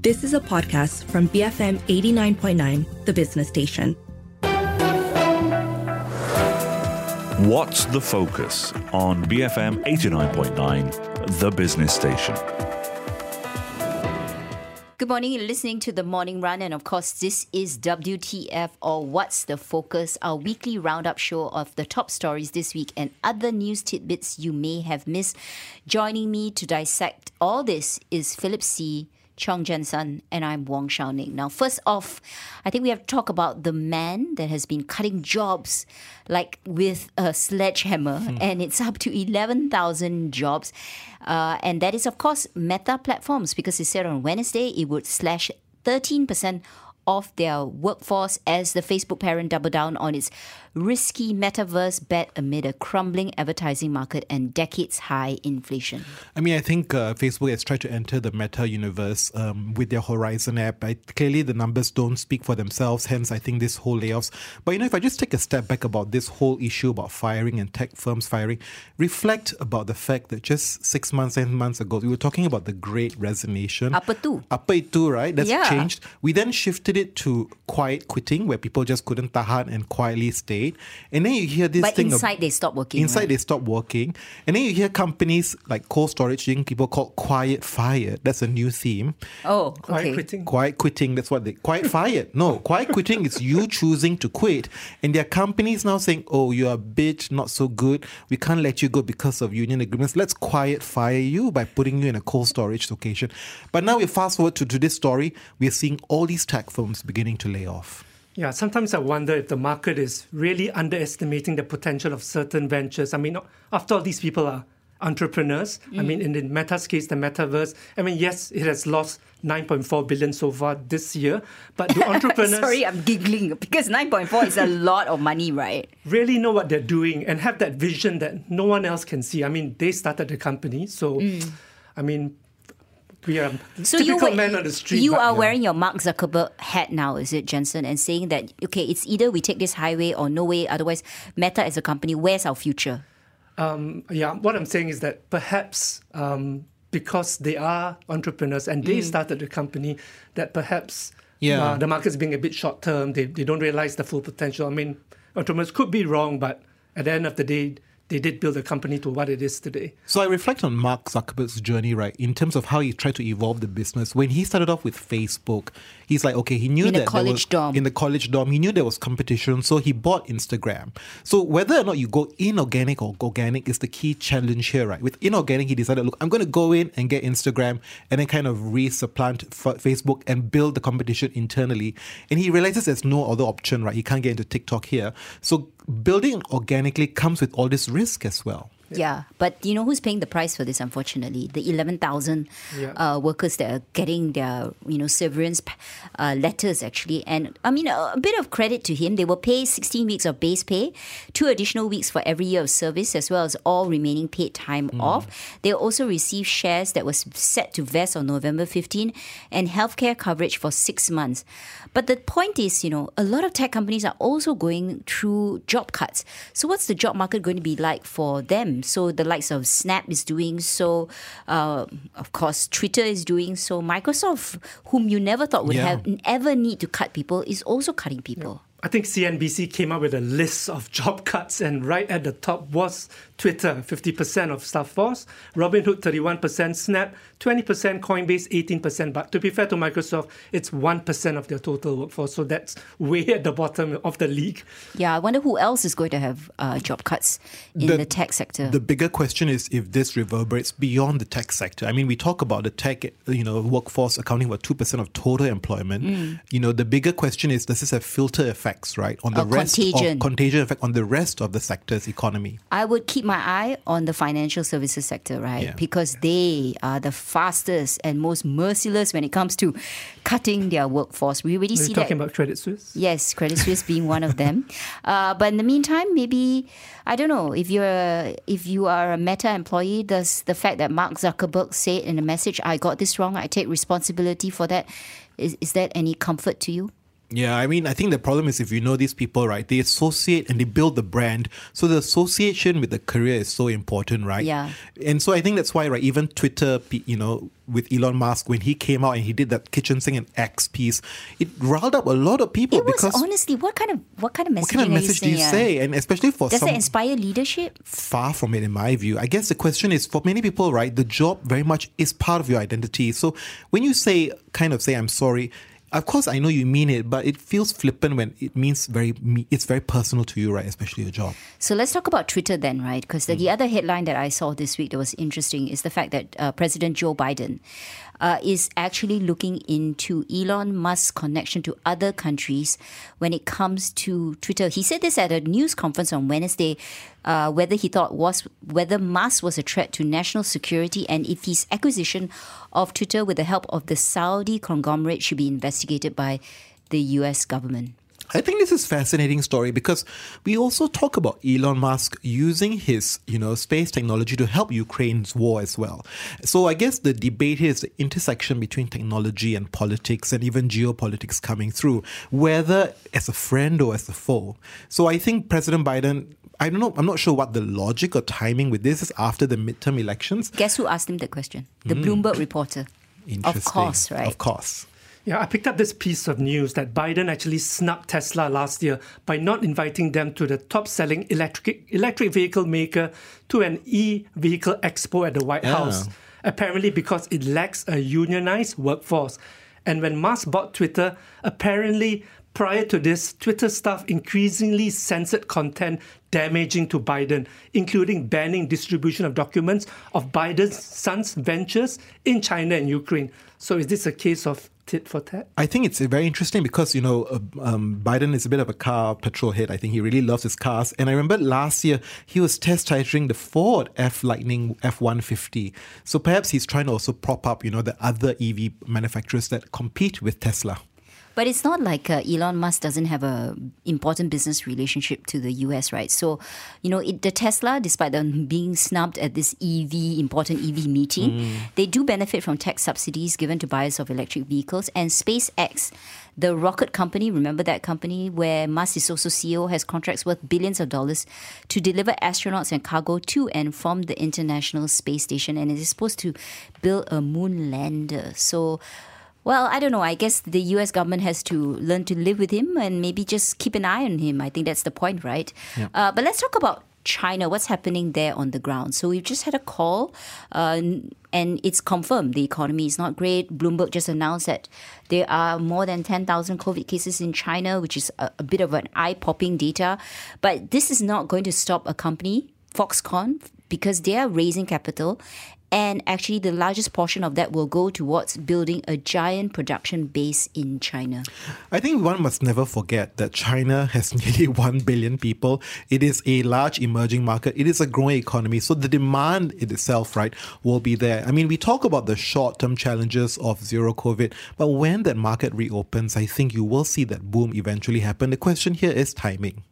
This is a podcast from BFM 89.9, the business station. What's the focus on BFM 89.9, the business station? Good morning. You're listening to the Morning Run, and of course, this is WTF or What's the Focus, our weekly roundup show of the top stories this week and other news tidbits you may have missed. Joining me to dissect all this is Philip See. Chong Jensen, and I'm Wong Shou Ning. Now, first off, I think we have to talk about the man that has been cutting jobs like with a sledgehammer, hmm. and it's up to 11,000 jobs. Uh, and that is, of course, Meta Platforms, because he said on Wednesday it would slash 13% of their workforce as the Facebook parent double down on its risky metaverse bet amid a crumbling advertising market and decades high inflation. I mean, I think uh, Facebook has tried to enter the meta universe um, with their Horizon app. I, clearly, the numbers don't speak for themselves, hence, I think this whole layoffs. But you know, if I just take a step back about this whole issue about firing and tech firms firing, reflect about the fact that just six months, seven months ago, we were talking about the great resignation. Apa tu? Apa itu, right? That's yeah. changed. We then shifted it to quiet quitting, where people just couldn't tahan and quietly stayed. And then you hear this but thing. inside of, they stop working. Inside right? they stop working. And then you hear companies like cold storage doing people called quiet fired. That's a new theme. Oh, okay. Quiet quitting. Quiet quitting. That's what they quiet fired. No, quiet quitting is you choosing to quit. And their companies now saying, Oh, you're a bitch, not so good. We can't let you go because of union agreements. Let's quiet fire you by putting you in a cold storage location. But now we fast forward to, to this story, we're seeing all these tech firms beginning to lay off. Yeah, sometimes I wonder if the market is really underestimating the potential of certain ventures. I mean, after all, these people are entrepreneurs. Mm. I mean, in the Meta's case, the metaverse. I mean, yes, it has lost 9.4 billion so far this year, but do entrepreneurs sorry, I'm giggling because 9.4 is a lot of money, right? Really know what they're doing and have that vision that no one else can see. I mean, they started the company, so mm. I mean, we are so typical you, men on the street. You are yeah. wearing your Mark Zuckerberg hat now, is it, Jensen? And saying that okay, it's either we take this highway or no way. Otherwise, Meta as a company, where's our future? Um, yeah, what I'm saying is that perhaps um, because they are entrepreneurs and they mm. started the company, that perhaps yeah. Uh, the market's being a bit short term. They they don't realize the full potential. I mean, entrepreneurs could be wrong, but at the end of the day, they did build a company to what it is today. So I reflect on Mark Zuckerberg's journey, right, in terms of how he tried to evolve the business. When he started off with Facebook, he's like, okay, he knew in that college was, dorm. in the college dorm, he knew there was competition, so he bought Instagram. So whether or not you go inorganic or organic is the key challenge here, right? With inorganic, he decided, look, I'm going to go in and get Instagram and then kind of resupplant Facebook and build the competition internally. And he realizes there's no other option, right? He can't get into TikTok here. So building organically comes with all this risk as well. Yeah, but you know who's paying the price for this? Unfortunately, the eleven thousand yeah. uh, workers that are getting their you know severance uh, letters actually, and I mean a, a, bit of credit to him. They will pay sixteen weeks of base pay, two additional weeks for every year of service, as well as all remaining paid time mm. off. They also receive shares that was set to vest on November 15, and healthcare coverage for six months. But the point is, you know, a lot of tech companies are also going through job cuts. So what's the job market going to be like for them? So the likes of Snap is doing so. Uh, of course, Twitter is doing so. Microsoft, whom you never thought would yeah. have ever need to cut people, is also cutting people. I think CNBC came up with a list of job cuts, and right at the top was Twitter, 50% of staff force, Robinhood, 31%, Snap, 20%, Coinbase, 18%. But to be fair to Microsoft, it's 1% of their total workforce. So that's way at the bottom of the league. Yeah, I wonder who else is going to have uh, job cuts in the, the, tech sector. The bigger question is if this reverberates beyond the tech sector. I mean, we talk about the tech, you know, workforce accounting for 2% of total employment. Mm. You know, the bigger question is does this have filter effects, right, on the rest contagion. of contagion effect on the rest of the sector's economy? I would keep my eye on the financial services sector, right? Yeah. Because they are the fastest and most merciless when it comes to cutting their workforce. We already are see talking that. about Credit Suisse? Yes, Credit Suisse being one of them. Uh, but in the meantime, maybe I don't know if you're if you are a Meta employee. Does the fact that Mark Zuckerberg said in a message, "I got this wrong. I take responsibility for that," is is that any comfort to you? Yeah, I mean, I think the problem is if you know these people, right, they associate and they build the brand. So the association with the career is so important, right? Yeah. And so I think that's why, right, even Twitter, you know, with Elon Musk, when he came out and he did that kitchen sink and X piece, it riled up a lot of people It was because honestly, what kind of what kind of message? kind of message do you say? And especially for Does some it inspire leadership? far from it in my view. I guess the question is for many people, right, the job very much is part of your identity. So when you say kind of say I'm sorry, of course I know you mean it, but it feels flippant when it means very it's very personal to you, right? Especially your job. So let's talk about Twitter then, right? Because the, the other headline that I saw this week that was interesting is the fact that uh, President Joe Biden uh, is actually looking into Elon Musk's connection to other countries when it comes to Twitter. He said this at a news conference on Wednesday, uh, whether he thought was whether Musk was a threat to national security and if his acquisition of Twitter with the help of the Saudi conglomerate should be investigated by the U.S. government. I think this is a fascinating story because we also talk about Elon Musk using his, you know, space technology to help Ukraine's war as well. So I guess the debate is the intersection between technology and politics and even geopolitics coming through, whether as a friend or as a foe. So I think President Biden I don't know. I'm not sure what the logic or timing with this is after the midterm elections. Guess who asked him the question? The hmm. Bloomberg reporter. Of course, right? Of course. Yeah, I picked up this piece of news that Biden actually snubbed Tesla last year by not inviting them to the top selling electric, electric vehicle maker to an e vehicle expo at the White Yeah. House. Apparently, because it lacks a unionized workforce. And when Musk bought Twitter, apparently prior to this, Twitter staff increasingly censored content damaging to Biden, including banning distribution of documents of Biden's son's ventures in China and Ukraine. So is this a case of tit for tat? I think it's very interesting because you know uh, um, Biden is a bit of a car petrol head. I think he really loves his cars. And I remember last year he was test titling the Ford F Lightning F one fifty. So perhaps he's trying to also prop up you know the other EV manufacturers that compete with Tesla. But it's not like uh, Elon Musk doesn't have a important business relationship to the US, right? So, you know, it, the Tesla, despite them being snubbed at this EV important EV meeting, they do benefit from tax subsidies given to buyers of electric vehicles. And SpaceX, the rocket company, remember that company where Musk is also CEO, has contracts worth billions of dollars to deliver astronauts and cargo to and from the International Space Station, and it is supposed to build a moon lander. So. Well, I don't know. I guess the US government has to learn to live with him and maybe just keep an eye on him. I think that's the point, right? Uh, but let's talk about China. What's happening there on the ground? So we've just had a call, uh, and it's confirmed the economy is not great. Bloomberg just announced that there are more than 10,000 COVID cases in China, which is a, a bit of an eye popping data. But this is not going to stop a company, Foxconn, because they are raising capital. And actually, the largest portion of that will go towards building a giant production base in China. I think one must never forget that China has nearly 1 billion people. It is a large emerging market. It is a growing economy. So the demand itself, right, will be there. I mean, we talk about the short term challenges of zero COVID, but when that market reopens, I think you will see that boom eventually happen. The question here is timing.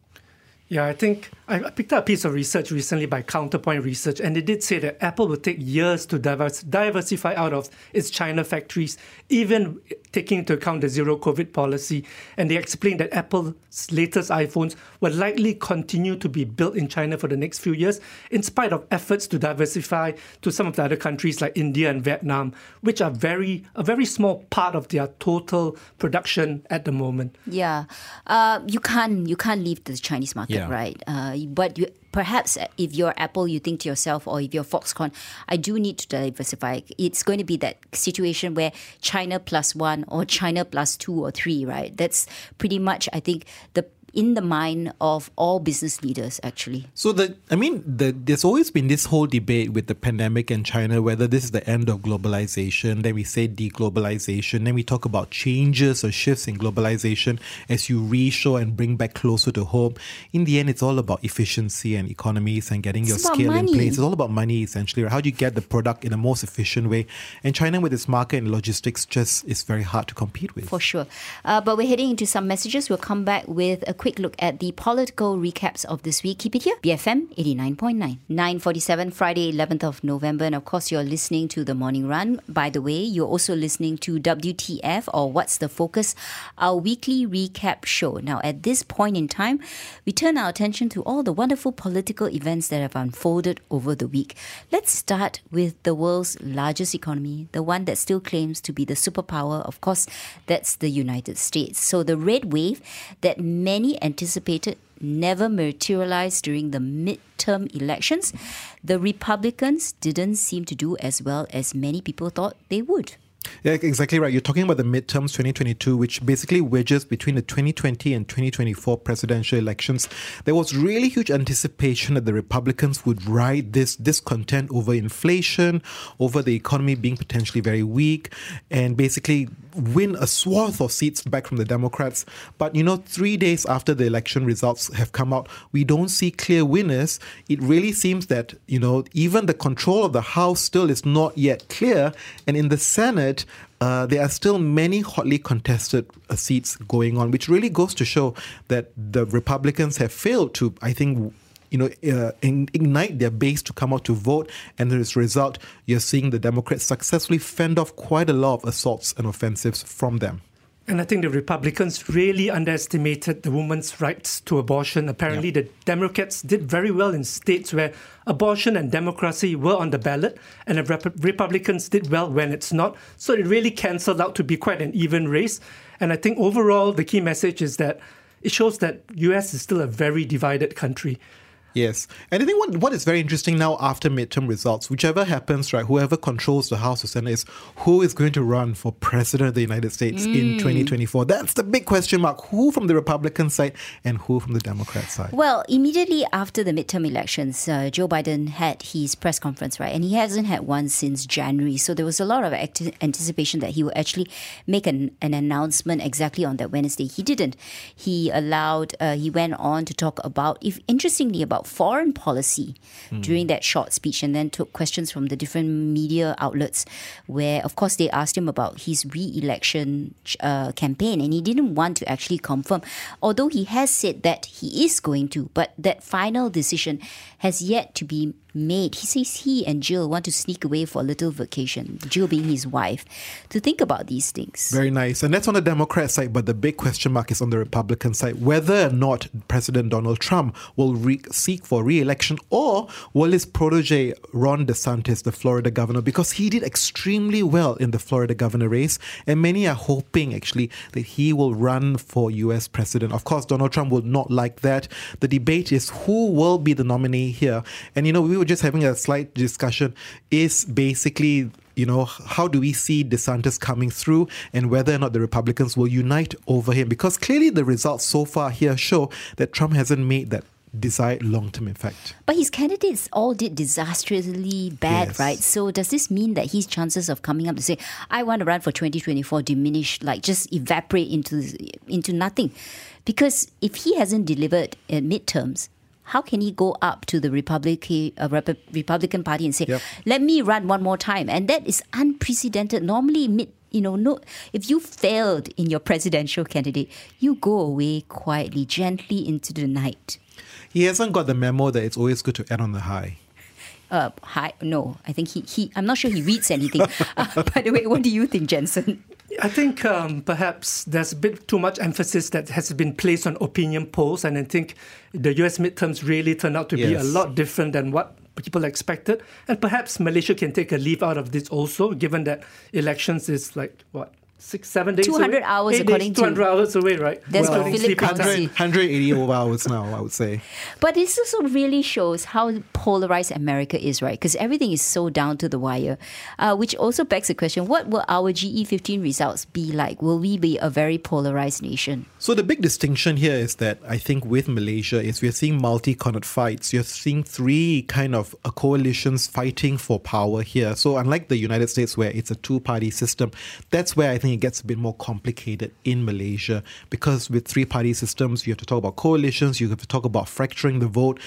Yeah, I think I picked up a piece of research recently by Counterpoint Research, and they did say that Apple will take years to divers- diversify out of its China factories, even taking into account the zero COVID policy. And they explained that Apple's latest iPhones will likely continue to be built in China for the next few years, in spite of efforts to diversify to some of the other countries like India and Vietnam, which are very a very small part of their total production at the moment. Yeah, uh, you can't you can't leave the Chinese market, Yeah. Right? Uh, but you, perhaps if you're Apple, you think to yourself, or if you're Foxconn, I do need to diversify. It's going to be that situation where China plus one or China plus two or three, right? That's pretty much, I think, the in the mind of all business leaders, actually. So the I mean the, there's always been this whole debate with the pandemic and China whether this is the end of globalization. Then we say deglobalization. Then we talk about changes or shifts in globalization as you reshore and bring back closer to home. In the end, it's all about efficiency and economies and getting your scale in place. It's all about money essentially. Right? How do you get the product in the most efficient way? And China with its market and logistics just is very hard to compete with. For sure. Uh, but we're heading into some messages. We'll come back with a quick look at the political recaps of this week. Keep it here, BFM 89.9. 9.47, Friday, 11th of November. And of course, you're listening to The Morning Run. By the way, you're also listening to WTF or What's the Focus, our weekly recap show. Now, at this point in time, we turn our attention to all the wonderful political events that have unfolded over the week. Let's start with the world's largest economy, the one that still claims to be the superpower. Of course, that's the United States. So the red wave that many anticipated never materialized during the midterm elections. The Republicans didn't seem to do as well as many people thought they would. Yeah, exactly right. You're talking about the midterms 2022, which basically wedges between the 2020 and 2024 presidential elections. There was really huge anticipation that the Republicans would ride this discontent over inflation, over the economy being potentially very weak, and basically win a swath of seats back from the Democrats. But you know, three days after the election results have come out, we don't see clear winners. It really seems that, you know, even the control of the House still is not yet clear. And in the Senate, uh, there are still many hotly contested uh, seats going on, which really goes to show that the Republicans have failed to, I think, you know, uh, ignite their base to come out to vote. And as a result, you're seeing the Democrats successfully fend off quite a lot of assaults and offensives from them. And I think the Republicans really underestimated the women's rights to abortion. Apparently, the Democrats did very well in states where abortion and democracy were on the ballot, and the Rep- Republicans did well when it's not. So it really cancelled out to be quite an even race. And I think overall, the key message is that it shows that US is still a very divided country. Yes. And I think what, what is very interesting now after midterm results, whichever happens, right, whoever controls the House or Senate is who is going to run for president of the United States mm. in 2024. That's the big question mark. Who from the Republican side and who from the Democrat side? Well, immediately after the midterm elections, uh, Joe Biden had his press conference, right? And he hasn't had one since January. So there was a lot of acti- anticipation that he would actually make an, an announcement exactly on that Wednesday. He didn't. He allowed, uh, he went on to talk about, if interestingly, about foreign policy mm. during that short speech and then took questions from the different media outlets where, of course, they asked him about his re election uh, campaign and he didn't want to actually confirm, although he has said that he is going to, but that final decision has yet to be made. He says he and Jill want to sneak away for a little vacation, Jill being his wife, to think about these things. Very nice. And that's on the Democrat side, but the big question mark is on the Republican side whether or not President Donald Trump will re- seek for re election or will his protege, Ron DeSantis, the Florida governor, because he did extremely well in the Florida governor race, and many are hoping actually that he will run for US president. Of course, Donald Trump will not like that. The debate is who will be the nominee here. And you know, we were just having a slight discussion is basically you know, how do we see DeSantis coming through and whether or not the Republicans will unite over him? Because clearly the results so far here show that Trump hasn't made that desired long term effect. But his candidates all did disastrously bad, yes. right? So does this mean that his chances of coming up to say, I want to run for 2024 diminish, like just evaporate into into nothing? Because if he hasn't delivered at midterms, how can he go up to the Republican uh, Republican Party and say, yep. "Let me run one more time"? And that is unprecedented. Normally, mid you know, no, if you failed in your presidential candidate, you go away quietly, gently into the night. He hasn't got the memo that it's always good to end on the high. Uh, high? No, I think he, he. I'm not sure he reads anything. uh, by the way, what do you think, Jensen? I think um, perhaps there's a bit too much emphasis that has been placed on opinion polls, and I think the US midterms really turned out to yes. be a lot different than what people expected. And perhaps Malaysia can take a leave out of this also, given that elections is like what six, seven days 200 away? hours Eight according days, 200 to... hours away, right? That's well, what Philip 100, 180 over hours now, I would say. But this also really shows how polarized America is, right? Because everything is so down to the wire, uh, which also begs the question, what will our GE15 results be like? Will we be a very polarized nation? So the big distinction here is that I think with Malaysia is we're seeing multi-cornered fights. You're seeing three kind of uh, coalitions fighting for power here. So unlike the United States where it's a two-party system, that's where I think think it gets a bit more complicated in Malaysia because with three party systems, you have to talk about coalitions, you have to talk about fracturing the vote.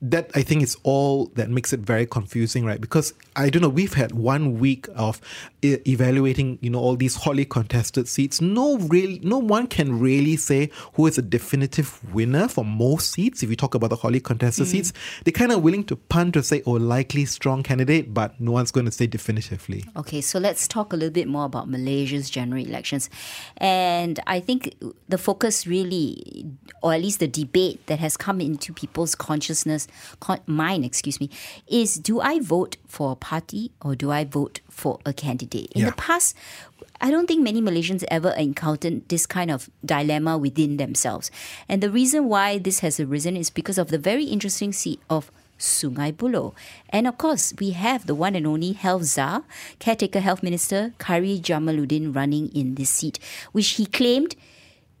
That I think is all that makes it very confusing, right? Because I don't know, we've had one week of e- evaluating, you know, all these hotly contested seats. No real, no one can really say who is a definitive winner for most seats. If you talk about the hotly contested mm. seats, they're kind of willing to punt to say, oh, likely strong candidate, but no one's going to say definitively. Okay, so let's talk a little bit more about Malaysia's general elections. And I think the focus really, or at least the debate that has come into people's consciousness, con- mind, excuse me, is do I vote for a party or do I vote for a candidate? In yeah. the past, I don't think many Malaysians ever encountered this kind of dilemma within themselves. And the reason why this has arisen is because of the very interesting seat of Sungai Buloh. And of course, we have the one and only Health Czar, caretaker health minister Khairy Jamaluddin running in this seat, which he claimed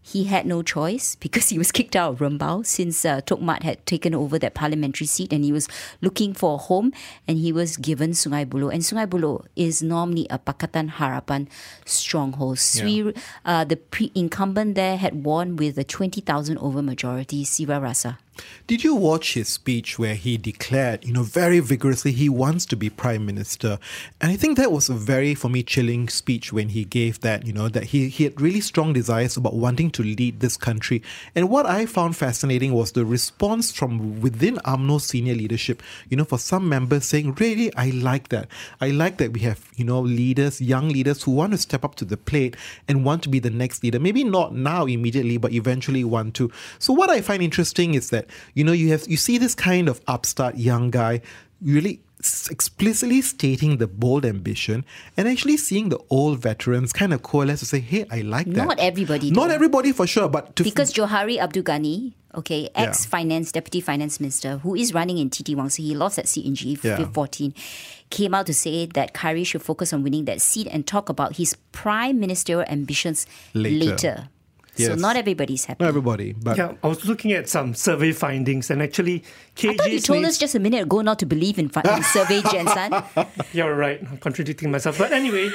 he had no choice because he was kicked out of Rembau since uh, Tok Mat had taken over that parliamentary seat and he was looking for a home and he was given Sungai Buloh. And Sungai Buloh is normally a Pakatan Harapan stronghold. Yeah. uh, the pre- incumbent there had won with a 20,000 over majority, Sivarasa. Did you watch his speech where he declared, you know, very vigorously he wants to be prime minister? And I think that was a very, for me, chilling speech when he gave that, you know, that he, he had really strong desires about wanting to lead this country. And what I found fascinating was the response from within UMNO senior leadership, you know, for some members saying, really, I like that. I like that we have, you know, leaders, young leaders who want to step up to the plate and want to be the next leader. Maybe not now immediately, but eventually want to. So what I find interesting is that that you know you have you see this kind of upstart young guy really explicitly stating the bold ambition and actually seeing the old veterans kind of coalesce to say, hey, I like that. Not everybody. Not though. everybody for sure, but because f- Johari Abdul Ghani, okay, ex finance deputy finance minister, who is running in TT Wang, so he lost that seat in GE14, yeah. came out to say that Khairy should focus on winning that seat and talk about his prime ministerial ambitions later. later. Yes. So not everybody's happy. Not everybody, but yeah, I was looking at some survey findings, and actually, KG I thought you told us just a minute ago not to believe in, in survey, Jensen. You're right. I'm contradicting myself, but anyway,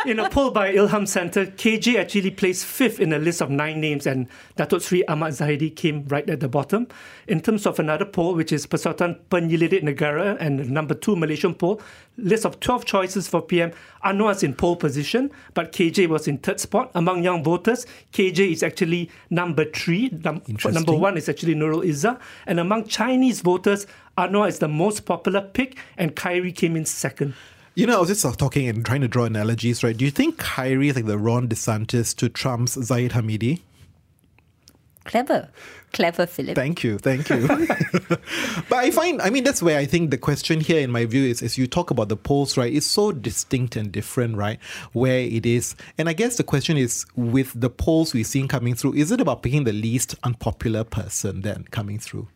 in a poll by Ilham Center, KJ actually placed fifth in a list of nine names, and Datuk Sri Ahmad Zahidi came right at the bottom. In terms of another poll, which is Persatuan Penyelidik Negara, and number two Malaysian poll, list of 12 choices for PM, Anwar is in pole position, but KJ was in third spot. Among young voters, KJ is actually number three. Num- number one is actually Nurul Izzah. And among Chinese voters, Anwar is the most popular pick, and Khairy came in second. You know, I was just talking and trying to draw analogies, right? Do you think Khairy is like the Ron DeSantis to Trump's Zahid Hamidi? Clever. Clever, Philip. Thank you. Thank you. but I find, I mean, that's where I think the question here, in my view, is as you talk about the polls, right? It's so distinct and different, right? Where it is. And I guess the question is with the polls we've seen coming through, is it about picking the least unpopular person then coming through?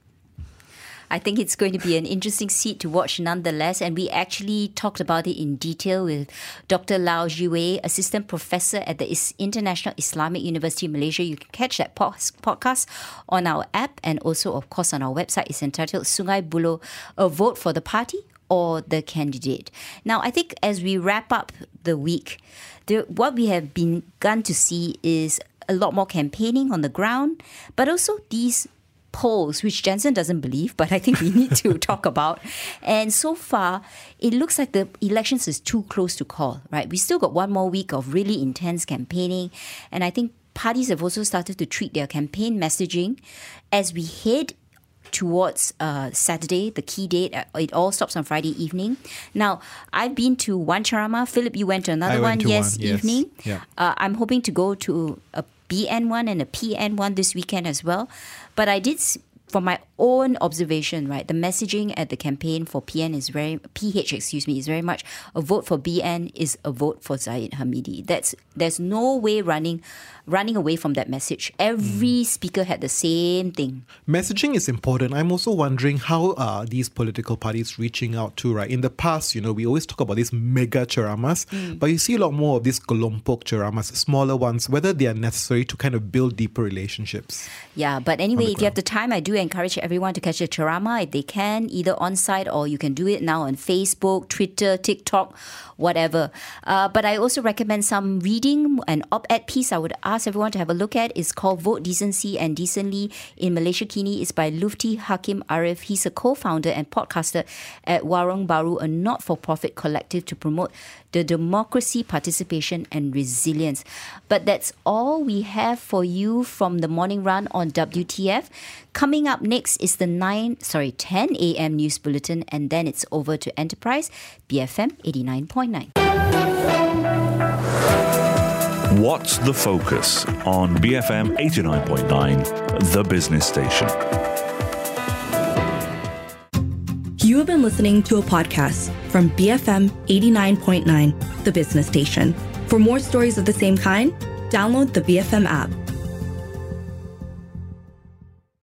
I think it's going to be an interesting seat to watch nonetheless. And we actually talked about it in detail with Dr. Lau Zhe Wei, Assistant Professor at the International Islamic University of Malaysia. You can catch that podcast on our app and also, of course, on our website. It's entitled Sungai Buloh, A Vote for the Party or the Candidate. Now, I think as we wrap up the week, what we have begun to see is a lot more campaigning on the ground, but also these polls, which Jensen doesn't believe, but I think we need to talk about. And so far, it looks like the elections is too close to call, right? We still got one more week of really intense campaigning. And I think parties have also started to treat their campaign messaging as we head towards uh, Saturday, the key date. Uh, it all stops on Friday evening. Now, I've been to one ceramah. Philip, you went to another one, to yes, one. yes, evening. Yeah. Uh, I'm hoping to go to a BN1 and a PN1 this weekend as well. But I did, from my own observation, right, the messaging at the campaign for PN is very, PH, excuse me, is very much a vote for BN is a vote for Zahid Hamidi. That's, there's no way running running away from that message. Every mm. speaker had the same thing. Messaging is important. I'm also wondering how are these political parties reaching out to, right? In the past, you know, we always talk about these mega ceramahs, mm. but you see a lot more of these kelompok ceramahs, smaller ones, whether they are necessary to kind of build deeper relationships. Yeah, but anyway, if you have the time, I do encourage everyone to catch the ceramah if they can, either on site or you can do it now on Facebook, Twitter, TikTok, whatever. Uh, but I also recommend some reading. An op ed piece I would ask everyone to have a look at is called Vote Decency and Decently in Malaysiakini. It's by Lutfi Hakim Arif. He's a co founder and podcaster at Warung Baru, a not for profit collective to promote the democracy, participation, and resilience. But that's all we have for you from the morning run on WTF. Coming up next is the 9, sorry, 10 a.m. news bulletin, and then it's over to Enterprise, BFM 89.9. What's the focus on BFM 89.9, the business station? You have been listening to a podcast from BFM 89.9, the business station. For more stories of the same kind, download the BFM app.